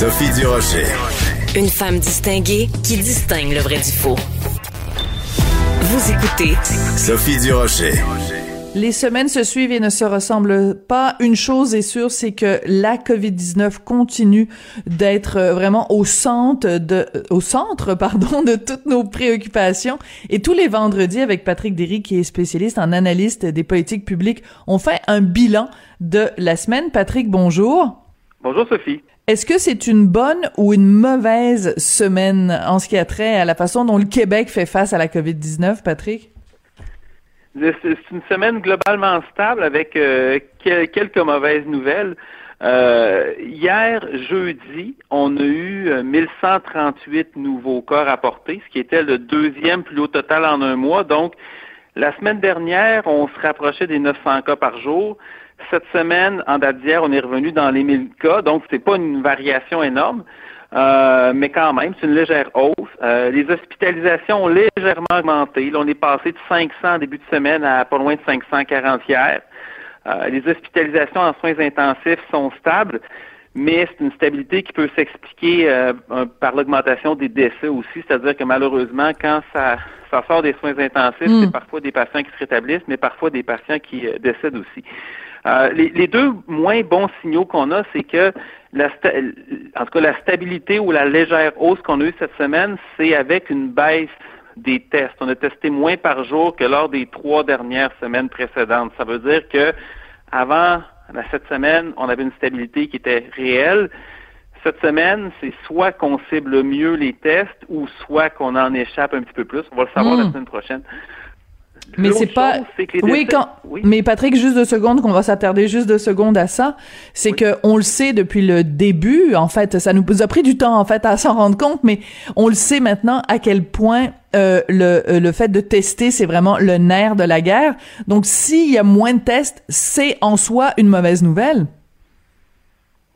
Sophie Durocher. Une femme distinguée qui distingue le vrai du faux. Vous écoutez Sophie Durocher. Les semaines se suivent et ne se ressemblent pas. Une chose est sûre, c'est que la COVID-19 continue d'être euh, vraiment au centre de, euh, au centre, pardon, de toutes nos préoccupations. Et tous les vendredis, avec Patrick Derry, qui est spécialiste en analyste des politiques publiques, on fait un bilan de la semaine. Patrick, bonjour. Bonjour Sophie. Est-ce que c'est une bonne ou une mauvaise semaine en ce qui a trait à la façon dont le Québec fait face à la COVID-19, Patrick? C'est une semaine globalement stable avec euh, quelques mauvaises nouvelles. Euh, hier, jeudi, on a eu 1138 euh, nouveaux cas rapportés, ce qui était le deuxième plus haut total en un mois. Donc, la semaine dernière, on se rapprochait des 900 cas par jour. Cette semaine, en date d'hier, on est revenu dans les 1000 cas, donc c'est pas une variation énorme. Euh, mais quand même, c'est une légère hausse. Euh, les hospitalisations ont légèrement augmenté. Là, on est passé de 500 en début de semaine à pas loin de 540 hier. Euh, les hospitalisations en soins intensifs sont stables, mais c'est une stabilité qui peut s'expliquer par l'augmentation des décès aussi. C'est-à-dire que malheureusement, quand ça, ça sort des soins intensifs, Mm. c'est parfois des patients qui se rétablissent, mais parfois des patients qui décèdent aussi. Euh, les, les, deux moins bons signaux qu'on a, c'est que la en tout cas la stabilité ou la légère hausse qu'on a eue cette semaine, c'est avec une baisse des tests. On a testé moins par jour que lors des trois dernières semaines précédentes. Ça veut dire que avant cette semaine, on avait une stabilité qui était réelle. Cette semaine, c'est soit qu'on cible mieux les tests ou soit qu'on en échappe un petit peu plus. On va le savoir mmh. la semaine prochaine. Mais c'est pas. oui, quand. Oui. Mais Patrick, juste deux secondes, qu'on va s'attarder juste deux secondes à ça. C'est oui. que on le sait depuis le début. En fait, ça nous a pris du temps en fait à s'en rendre compte, mais on le sait maintenant à quel point euh, le le fait de tester, c'est vraiment le nerf de la guerre. Donc, s'il y a moins de tests, c'est en soi une mauvaise nouvelle.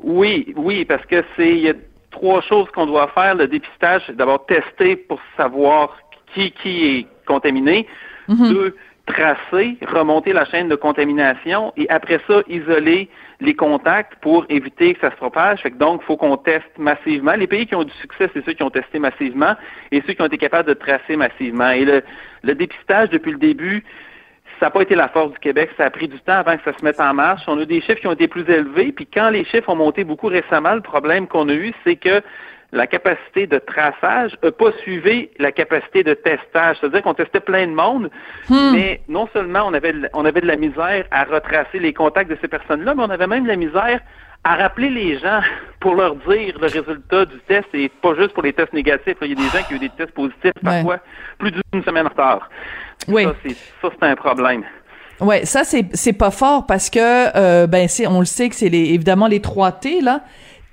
Oui, oui, parce que c'est il y a trois choses qu'on doit faire. Le dépistage, c'est d'abord tester pour savoir qui qui est contaminé. Mm -hmm. Deux, tracer, remonter la chaîne de contamination et après ça, isoler les contacts pour éviter que ça se propage. Fait que donc, il faut qu'on teste massivement. Les pays qui ont du succès, c'est ceux qui ont testé massivement et ceux qui ont été capables de tracer massivement. Et le, le dépistage, depuis le début, ça n'a pas été la force du Québec. Ça a pris du temps avant que ça se mette en marche. On a eu des chiffres qui ont été plus élevés. Puis quand les chiffres ont monté beaucoup récemment, le problème qu'on a eu, c'est que la capacité de traçage n'a pas suivi la capacité de testage. C'est-à-dire qu'on testait plein de monde, hmm. mais non seulement on avait, de, on avait de la misère à retracer les contacts de ces personnes-là, mais on avait même de la misère à rappeler les gens pour leur dire le résultat du test et pas juste pour les tests négatifs. Il y a des gens qui ont eu des tests positifs parfois ouais. plus d'une semaine en retard. Oui. Ça, c'est un problème. Ouais, ça c'est c'est pas fort parce que euh, ben c'est on le sait que c'est les évidemment les trois T là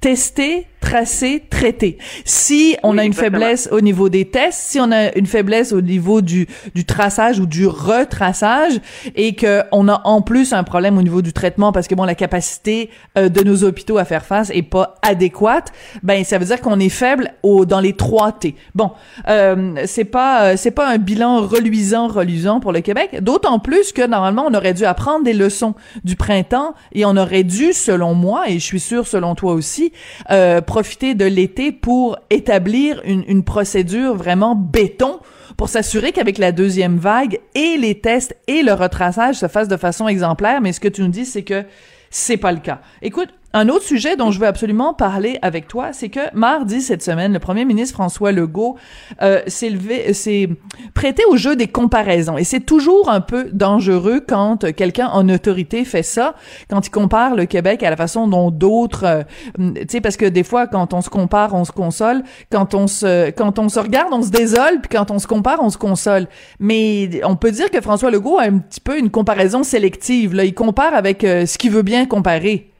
tester, tracer, traiter. Si on oui, a une exactement. faiblesse au niveau des tests, si on a une faiblesse au niveau du, du traçage ou du retraçage et que on a en plus un problème au niveau du traitement parce que bon la capacité euh, de nos hôpitaux à faire face est pas adéquate, ben ça veut dire qu'on est faible au dans les trois T. Bon, euh, c'est pas c'est pas un bilan reluisant reluisant pour le Québec, d'autant plus que normalement on aurait dû apprendre des leçons du printemps et on aurait dû selon moi et je suis sûr selon toi aussi euh, profiter de l'été pour établir une, procédure vraiment béton pour s'assurer qu'avec la deuxième vague et les tests et le retraçage se fassent de façon exemplaire. Mais ce que tu nous dis, c'est que c'est pas le cas. Écoute, un autre sujet dont je veux absolument parler avec toi, c'est que mardi cette semaine, le premier ministre François Legault euh, s'est levé, s'est prêté au jeu des comparaisons. Et c'est toujours un peu dangereux quand quelqu'un en autorité fait ça, quand il compare le Québec à la façon dont d'autres, euh, tu sais, parce que des fois, quand on se compare, on se console. Quand on se, quand on se regarde, on se désole. Puis quand on se compare, on se console. Mais on peut dire que François Legault a un petit peu une comparaison sélective. Là, il compare avec euh, ce qu'il veut bien comparer.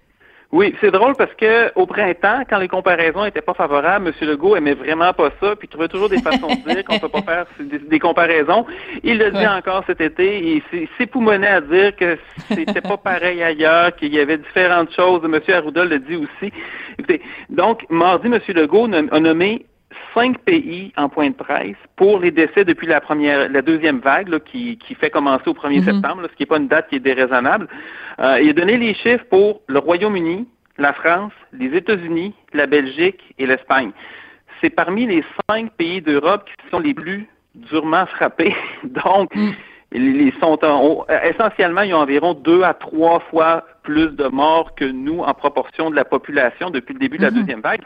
Oui, c'est drôle parce que au printemps, quand les comparaisons étaient pas favorables, M. Legault aimait vraiment pas ça, puis trouvait toujours des façons de dire qu'on peut pas faire des, des comparaisons. Il le dit encore cet été, il s'époumonnait à dire que c'était pas pareil ailleurs, qu'il y avait différentes choses. M. Arruda le dit aussi. Écoutez, donc, mardi, M. Legault a nommé cinq pays en point de presse pour les décès depuis la première, la deuxième vague là, qui, qui fait commencer au 1er mhm. septembre, ce qui n'est pas une date qui est déraisonnable. Euh, il a donné les chiffres pour le Royaume-Uni, la France, les États-Unis, la Belgique et l'Espagne. C'est parmi les cinq pays d'Europe qui sont les plus durement frappés. Donc, mm. ils sont essentiellement, ils ont environ deux à trois fois plus de morts que nous en proportion de la population depuis le début de la mm-hmm. deuxième vague.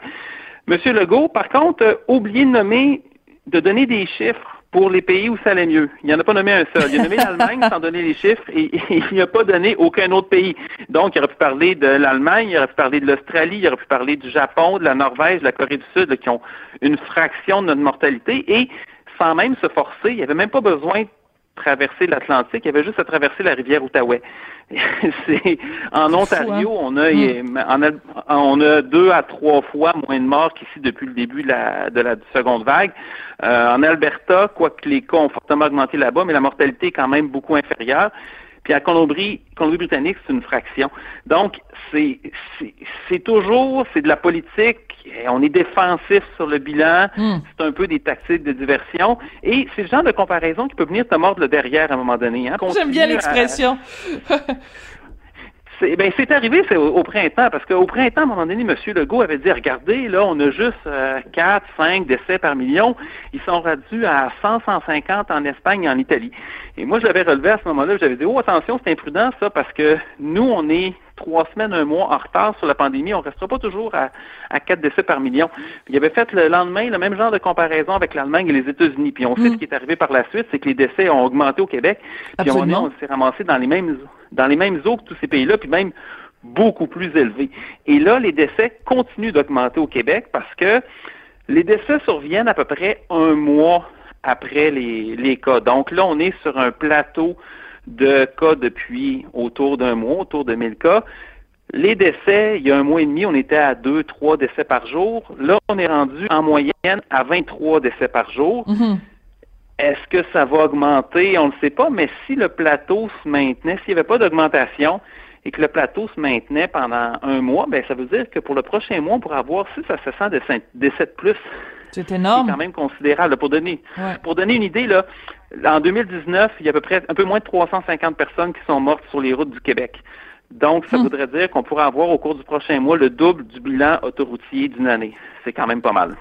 Monsieur Legault, par contre, a oublié de nommer, de donner des chiffres pour les pays où ça allait mieux. Il n'en a pas nommé un seul. Il a nommé l'Allemagne sans donner les chiffres et, il n'a pas donné aucun autre pays. Donc, il aurait pu parler de l'Allemagne, il aurait pu parler de l'Australie, il aurait pu parler du Japon, de la Norvège, de la Corée du Sud, qui ont une fraction de notre mortalité et sans même se forcer, il n'y avait même pas besoin traverser l'Atlantique, il y avait juste à traverser la rivière Outaouais. c'est en Ontario, hein? on a, hmm. on a deux à trois fois moins de morts qu'ici depuis le début de la, de la seconde vague. Euh, en Alberta, quoique les cas ont fortement augmenté là-bas, mais la mortalité est quand même beaucoup inférieure. Puis à Colombie, Colombie-Britannique, c'est une fraction. Donc, c'est, c'est, toujours, c'est de la politique. On est défensif sur le bilan. Hmm. C'est un peu des tactiques de diversion. Et c'est le genre de comparaison qui peut venir te mordre le derrière à un moment donné. Hein. J'aime bien l'expression. C'est ben, c'est arrivé c'est au, printemps, parce qu'au printemps, à un moment donné, M. Legault avait dit, regardez, là, on a juste euh, 4, 5 décès par million. Ils sont réduits à 100, 150 en Espagne et en Italie. Et moi, je l'avais relevé à ce moment-là, j'avais dit, oh, attention, c'est imprudent, ça, parce que nous, on est trois semaines, un mois en retard sur la pandémie, on ne restera pas toujours à, à 4 décès par million. Puis, il avait fait le lendemain le même genre de comparaison avec l'Allemagne et les États-Unis. Puis on sait mm. ce qui est arrivé par la suite, c'est que les décès ont augmenté au Québec. Puis on, on s'est ramassé dans les mêmes dans les mêmes eaux que tous ces pays-là, puis même beaucoup plus élevés. Et là, les décès continuent d'augmenter au Québec parce que les décès surviennent à peu près un mois après les, les cas. Donc là, on est sur un plateau de cas depuis autour d'un mois, autour de 1000 cas. Les décès, il y a un mois et demi, on était à 2, 3 décès par jour. Là, on est rendu en moyenne à 23 décès par jour. Mm-hmm. Est-ce que ça va augmenter? On ne le sait pas, mais si le plateau se maintenait, s'il n'y avait pas d'augmentation et que le plateau se maintenait pendant un mois, ben ça veut dire que pour le prochain mois, on pourra avoir 6 à 700 décès de plus. C'est énorme. C'est quand même considérable. Pour donner, pour donner une idée, là, en 2019, il y a à peu près un peu moins de 350 personnes qui sont mortes sur les routes du Québec. Donc, ça hmm. voudrait dire qu'on pourrait avoir au cours du prochain mois le double du bilan autoroutier d'une année. C'est quand même pas mal.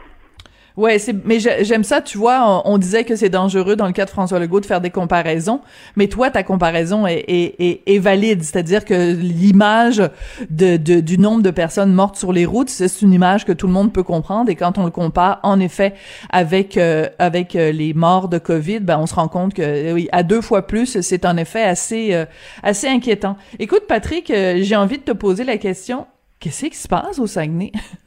Ouais, c'est mais j'aime ça, tu vois, on, disait que c'est dangereux dans le cas de François Legault de faire des comparaisons, mais toi ta comparaison est, est, est, valide, c'est-à-dire que l'image de, de, du nombre de personnes mortes sur les routes, c'est une image que tout le monde peut comprendre. Et quand on le compare en effet avec euh, avec euh, les morts de Covid, ben on se rend compte que oui, à deux fois plus, c'est en effet assez euh, assez inquiétant. Écoute Patrick, j'ai envie de te poser la question, qu'est-ce qui se passe au Saguenay?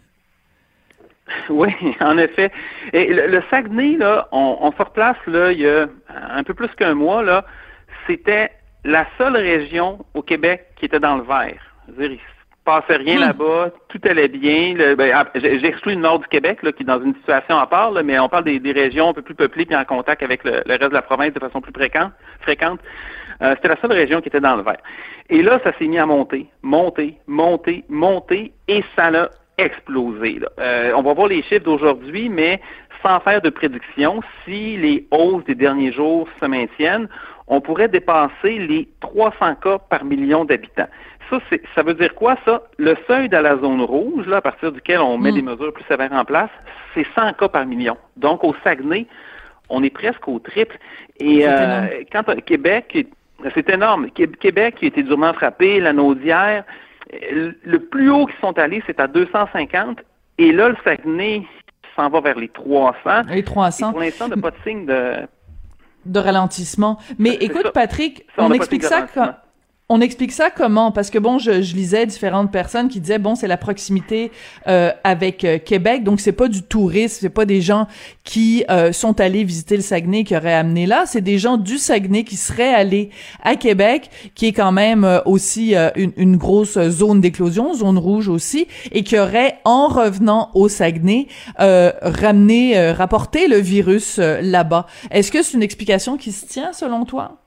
Oui, en effet. Et le, Saguenay, là, on, on, se replace là, il y a un peu plus qu'un mois, là, c'était la seule région au Québec qui était dans le vert. dire, il se passait rien là-bas, tout allait bien. Ben, ah, J'exclus le nord du Québec, là, qui est dans une situation à part, mais on parle des, régions un peu plus peuplées puis en contact avec le, reste de la province de façon plus fréquente. fréquente. Euh, c'était la seule région qui était dans le vert. Et là, ça s'est mis à monter, monter, monter, monter, et ça l'a explosé. Euh, on va voir les chiffres d'aujourd'hui, mais sans faire de prédiction, si les hausses des derniers jours se maintiennent, on pourrait dépasser les 300 cas par million d'habitants. Ça, ça veut dire quoi, ça? Le seuil de la zone rouge, là, à partir duquel on met des mesures plus sévères en place, c'est 100 cas par million. Donc, au Saguenay, on est presque au triple. Et euh, quand Québec, c'est énorme. Québec qui a été durement frappé, la Naudière, le plus haut qu'ils sont allés, c'est à 250. Et là, le Saguenay s'en va vers les 300. Les 300. pour l'instant, il n'y a pas de signe de... De ralentissement. Mais écoute, Patrick, on, explique ça comme... on explique ça comment? Parce que bon, je, lisais différentes personnes qui disaient bon, c'est la proximité euh, avec euh, Québec, donc c'est pas du tourisme, c'est pas des gens qui euh, sont allés visiter le Saguenay qui auraient amené là, c'est des gens du Saguenay qui seraient allés à Québec, qui est quand même aussi une, une, grosse zone d'éclosion, zone rouge aussi, et qui auraient en revenant au Saguenay ramené, rapporté le virus là-bas. Est-ce que c'est une explication qui se tient selon toi?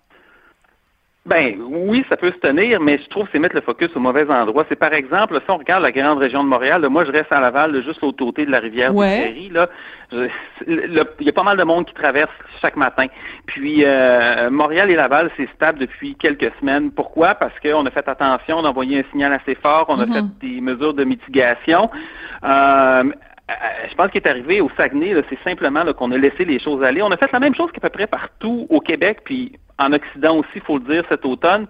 Ben oui, ça peut se tenir, mais je trouve que c'est mettre le focus au mauvais endroit. C'est par exemple, si on regarde la grande région de Montréal, moi je reste à Laval, juste l'autre côté de la rivière ouais. là, il y a pas mal de monde qui traverse chaque matin. Puis euh, Montréal et Laval, c'est stable depuis quelques semaines. Pourquoi? Parce qu'on a fait attention, on a envoyé un signal assez fort, on a mm-hmm. fait des mesures de mitigation. Euh, je pense qu'il est arrivé au Saguenay, c'est simplement qu'on a laissé les choses aller. On a fait la même chose qu'à peu près partout au Québec, puis en Occident aussi, il faut le dire, cet automne.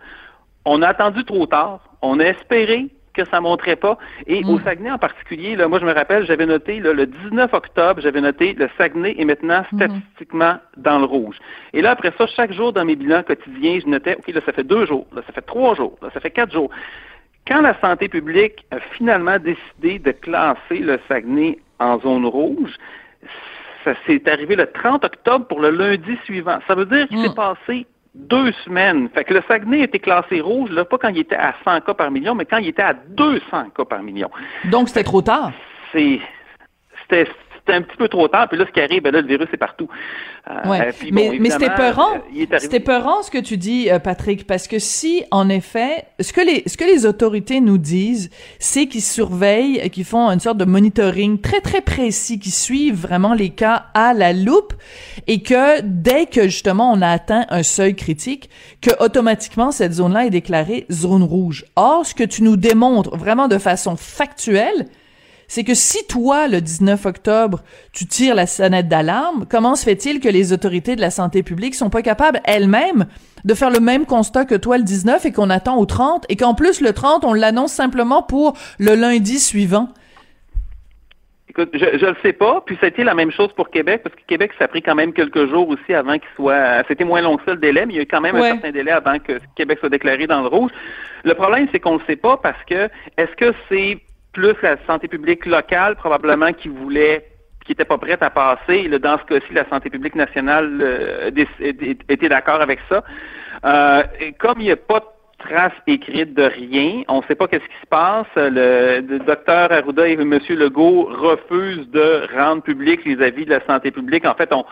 On a attendu trop tard. On a espéré que ça ne montrait pas. Et au mm. Saguenay en particulier, là, moi je me rappelle, j'avais noté le 19 octobre, j'avais noté le Saguenay est maintenant mm-hmm. statistiquement dans le rouge. Et là, après ça, chaque jour dans mes bilans quotidiens, je notais, OK, là, ça fait deux jours, là, ça fait trois jours, là, ça fait quatre jours. Quand la santé publique a finalement décidé de classer le Saguenay en zone rouge, ça s'est arrivé le 30 octobre pour le lundi suivant. Ça veut dire qu'il s'est mm. passé deux semaines. Fait que le Saguenay était classé rouge, là, pas quand il était à 100 cas par million, mais quand il était à 200 cas par million. Donc, c'était trop tard. C'est, c'était, c'était un petit peu trop tard. Puis là, ce qui arrive, ben là, le virus est partout. Euh, ouais. mais, mais c'était peurant. Euh, c'était peurant ce que tu dis, euh, Patrick, parce que si, en effet, ce que les, ce que les autorités nous disent, c'est qu'ils surveillent, qu'ils font une sorte de monitoring très, très précis, qui suivent vraiment les cas à la loupe et que dès que, justement, on a atteint un seuil critique, que automatiquement, cette zone-là est déclarée zone rouge. Or, ce que tu nous démontres vraiment de façon factuelle, c'est que si toi, le 19 octobre, tu tires la sonnette d'alarme, comment se fait-il que les autorités de la santé publique sont pas capables elles-mêmes de faire le même constat que toi le 19 et qu'on attend au 30 et qu'en plus le 30, on l'annonce simplement pour le lundi suivant? Écoute, je ne le sais pas. Puis ça a été la même chose pour Québec, parce que Québec, ça a pris quand même quelques jours aussi avant qu'il soit. C'était moins long que ça le délai, mais il y a eu quand même un certain délai avant que Québec soit déclaré dans le rouge. Le problème, c'est qu'on ne le sait pas parce que est-ce que c'est plus la santé publique locale probablement qui voulait qui n'était pas prête à passer. dans ce cas-ci, la santé publique nationale euh, était d'accord avec ça. Euh, comme il n'y a pas de trace écrite de rien, on ne sait pas qu'est-ce qui se passe. Le, docteur Arruda et M. Legault refusent de rendre public les avis de la santé publique. En fait, on,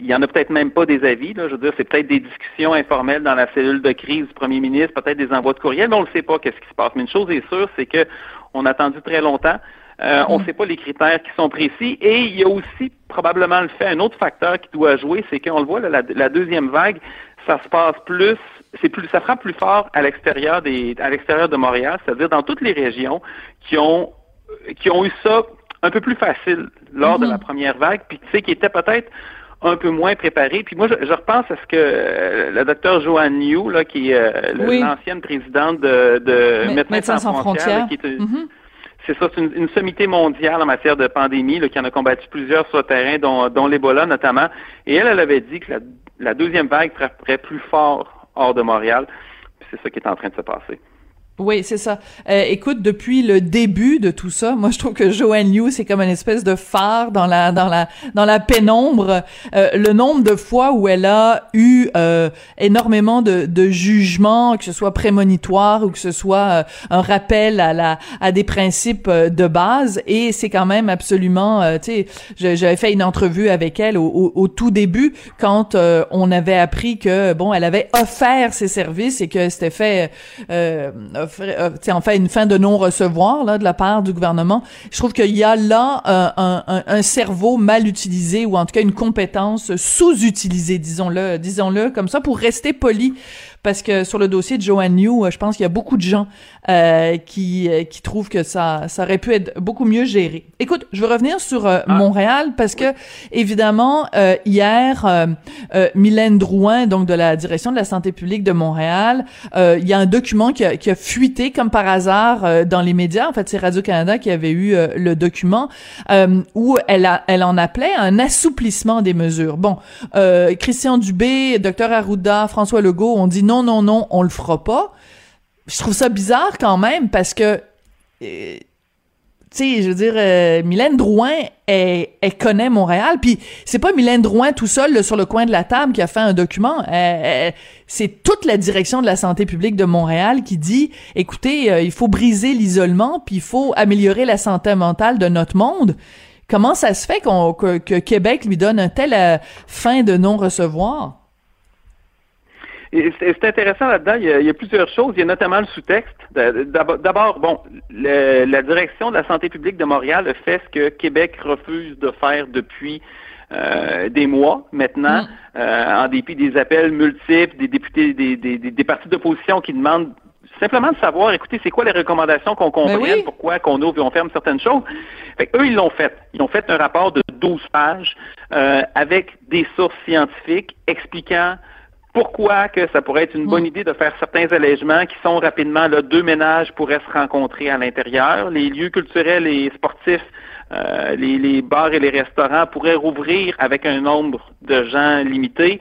il y en a peut-être même pas des avis. Là, je veux dire, c'est peut-être des discussions informelles dans la cellule de crise du premier ministre, peut-être des envois de courriel, mais on ne sait pas qu'est-ce qui se passe. Mais une chose est sûre, c'est que on a attendu très longtemps. Euh, on ne mm. sait pas les critères qui sont précis. Et il y a aussi probablement le fait, un autre facteur qui doit jouer, c'est qu'on le voit, la, deuxième vague, ça se passe plus, c'est plus, ça frappe plus fort à l'extérieur des, à l'extérieur de Montréal, c'est-à-dire dans toutes les régions qui ont, qui ont eu ça un peu plus facile lors de mm-hmm. la première vague, puis tu sais, qui étaient peut-être un peu moins préparés. Puis moi, je, repense à ce que euh, la docteur Joanne New, là, qui est euh, l'ancienne présidente de, de Médecins, sans, frontières, mm-hmm. c'est ça, c'est une, sommité mondiale en matière de pandémie qui en a combattu plusieurs sur le terrain, dont, dont l'Ebola notamment. Et elle, elle avait dit que la, la deuxième vague frapperait plus fort hors de Montréal. C'est ça qui est en train de se passer. Oui, c'est ça. Euh, écoute, depuis le début de tout ça, moi je trouve que Joanne Liu c'est comme une espèce de phare dans la dans la dans la pénombre. Euh, le nombre de fois où elle a eu euh, énormément de, de jugements, que ce soit prémonitoire ou que ce soit un rappel à la à des principes de base, et c'est quand même absolument, tu sais, j'avais fait une entrevue avec elle au, au, tout début quand on avait appris que bon, elle avait offert ses services et que c'était fait euh, en fait une fin de non-recevoir là de la part du gouvernement. Je trouve qu'il y a là euh, un, un, un, cerveau mal utilisé ou en tout cas une compétence sous-utilisée, disons-le, disons-le comme ça, pour rester poli parce que sur le dossier de Joanne New, euh, je pense qu'il y a beaucoup de gens euh, qui euh, qui trouvent que ça ça aurait pu être beaucoup mieux géré. Écoute, je veux revenir sur euh, ah. Montréal parce que évidemment hier Mylène Drouin donc de la direction de la santé publique de Montréal, il y a un document qui a, qui a fuité comme par hasard dans les médias. En fait, c'est Radio Canada qui avait eu le document où elle a elle en appelait un assouplissement des mesures. Bon, Christian Dubé, docteur Arruda, François Legault ont dit non, non, non, on le fera pas. je trouve ça bizarre quand même parce que euh, tu sais, je veux dire, euh, Mylène Drouin, elle, connaît Montréal, puis c'est pas Mylène Drouin tout seul sur le coin de la table qui a fait un document. c'est toute la direction de la santé publique de Montréal qui dit, écoutez, euh, il faut briser l'isolement, puis il faut améliorer la santé mentale de notre monde. Comment ça se fait que, Québec lui donne un tel euh, fin de non-recevoir? C'est intéressant là-dedans. Il, il, y a plusieurs choses. Il y a notamment le sous-texte. D'abord, bon, le, la direction de la santé publique de Montréal a fait ce que Québec refuse de faire depuis euh, des mois maintenant, mm. euh, en dépit des appels multiples des députés, des, des, des, partis d'opposition qui demandent simplement de savoir, écoutez, c'est quoi les recommandations qu'on ben comprenne, pourquoi qu'on ouvre et on ferme certaines choses. Fait eux, ils l'ont fait. Ils ont fait un rapport de 12 pages euh, avec des sources scientifiques expliquant pourquoi que ça pourrait être une bonne mm. idée de faire certains allègements qui sont rapidement là, deux ménages pourraient se rencontrer à l'intérieur. Les lieux culturels et sportifs, euh, les, les, bars et les restaurants pourraient rouvrir avec un nombre de gens limité.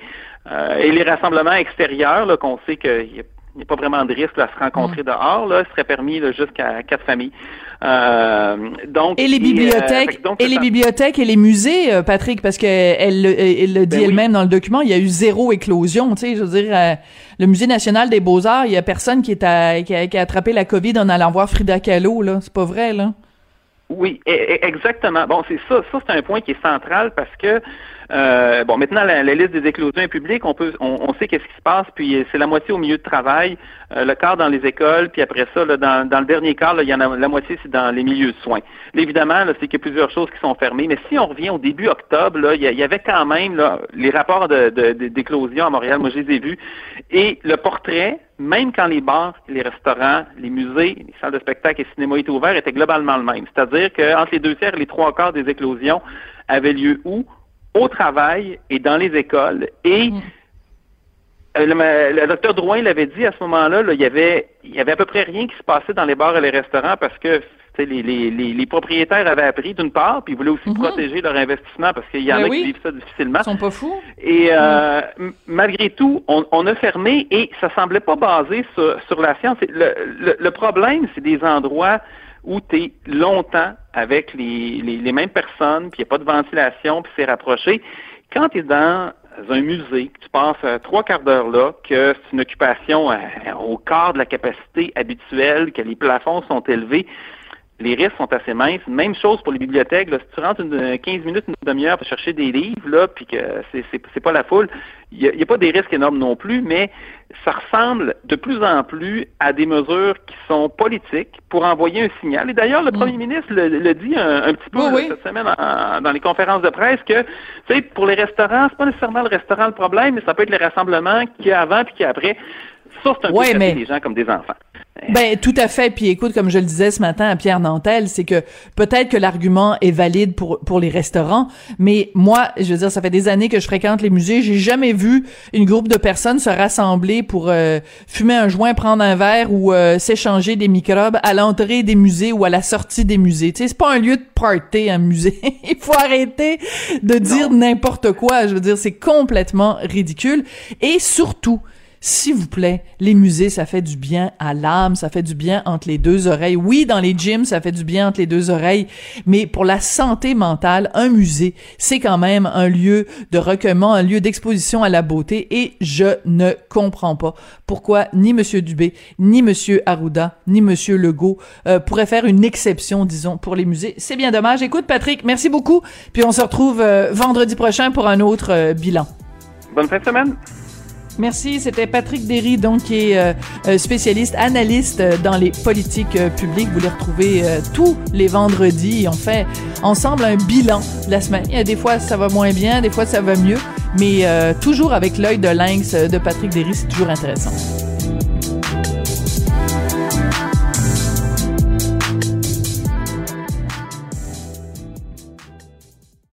Euh, et les rassemblements extérieurs, qu'on sait qu'il n'y a, pas vraiment de risque à se rencontrer mm. dehors, là, serait permis jusqu'à quatre familles. Euh, donc et les bibliothèques euh, et les bibliothèques et les musées, euh, Patrick, parce que elle, elle, le dit ben elle-même dans le document, il y a eu zéro éclosion. Tu sais, je veux dire, le musée national des beaux arts, il y a personne qui est à, qui, a, attrapé la COVID en allant voir Frida Kahlo là. C'est pas vrai là. Oui, e, e, exactement. Bon, c'est ça. Ça c'est un point qui est central parce que euh, bon, maintenant, la, liste des éclosions est publique. On peut, on, sait qu'est-ce qui se passe. Puis c'est la moitié au milieu de travail, euh, le quart dans les écoles, puis après ça, là, dans, dans le dernier quart, il y en a la moitié, c'est dans les milieux de soins. évidemment, c'est qu'il y a plusieurs choses qui sont fermées. Mais si on revient au début octobre, là, il y, avait quand même là, les rapports de, d'éclosion à Montréal. Moi, je les ai vus. Et le portrait, même quand les bars, les restaurants, les musées, les salles de spectacle et cinéma étaient ouverts, était globalement le même. C'est-à-dire qu'entre les deux tiers et les trois quarts des éclosions avaient lieu où? au travail et dans les écoles. Et mm. euh, le, docteur Drouin l'avait dit à ce moment-là, il y avait il y avait à peu près rien qui se passait dans les bars et les restaurants parce que les, les, les, propriétaires avaient appris d'une part, puis ils voulaient aussi mm-hmm. protéger leur investissement parce qu'il y en ben a qui vivent ça difficilement. Ils sont pas fous. Et euh, mm. malgré tout, on, a fermé et ça semblait pas basé sur, sur la science. Le, le problème, c'est des endroits où tu es longtemps avec les, les, mêmes personnes, puis il n'y a pas de ventilation, puis c'est rapproché. Quand tu es dans un musée, que tu passes euh, trois quarts d'heure là, que c'est une occupation euh, au quart de la capacité habituelle, que les plafonds sont élevés, les risques sont assez minces. Même chose pour les bibliothèques. Là, si tu rentres une, 15 minutes, une demi-heure pour chercher des livres, là, puis que c'est, c'est, pas la foule, il n'y a, pas des risques énormes non plus, mais ça ressemble de plus en plus à des mesures qui sont politiques pour envoyer un signal. Et d'ailleurs, le mm. premier ministre le, dit un, petit peu cette semaine dans les conférences de presse que, tu sais, pour les restaurants, c'est pas nécessairement le restaurant le problème, mais ça peut être les rassemblements qu'il y a avant puis qu'il y a après. Ça, c'est un peu mais... les gens comme des enfants. Ben tout à fait. Puis écoute, comme je le disais ce matin à Pierre Nantel, c'est que peut-être que l'argument est valide pour pour les restaurants, mais moi, je veux dire, ça fait des années que je fréquente les musées, j'ai jamais vu une groupe de personnes se rassembler pour euh, fumer un joint, prendre un verre ou euh, s'échanger des microbes à l'entrée des musées ou à la sortie des musées. Tu sais, c'est pas un lieu de party, un musée. Il faut arrêter de dire n'importe quoi. Je veux dire, c'est complètement ridicule et surtout s'il vous plaît, les musées, ça fait du bien à l'âme, ça fait du bien entre les deux oreilles. Oui, dans les gyms, ça fait du bien entre les deux oreilles, mais pour la santé mentale, un musée, c'est quand même un lieu de recueillement, un lieu d'exposition à la beauté, et je ne comprends pas pourquoi ni Monsieur Dubé, ni Monsieur Arruda, ni Monsieur Legault euh, pourraient faire une exception, disons, pour les musées. C'est bien dommage. Écoute, Patrick, merci beaucoup, puis on se retrouve euh, vendredi prochain pour un autre euh, bilan. Bonne fin de semaine. Merci. C'était Patrick Derry, donc, qui est euh, euh, spécialiste, analyste euh, dans les politiques publiques. Vous les retrouvez tous les vendredis. On fait ensemble un bilan de la semaine. Des fois, ça va moins bien, des fois, ça va mieux. Mais toujours avec l'œil de lynx de Patrick Derry, c'est toujours intéressant.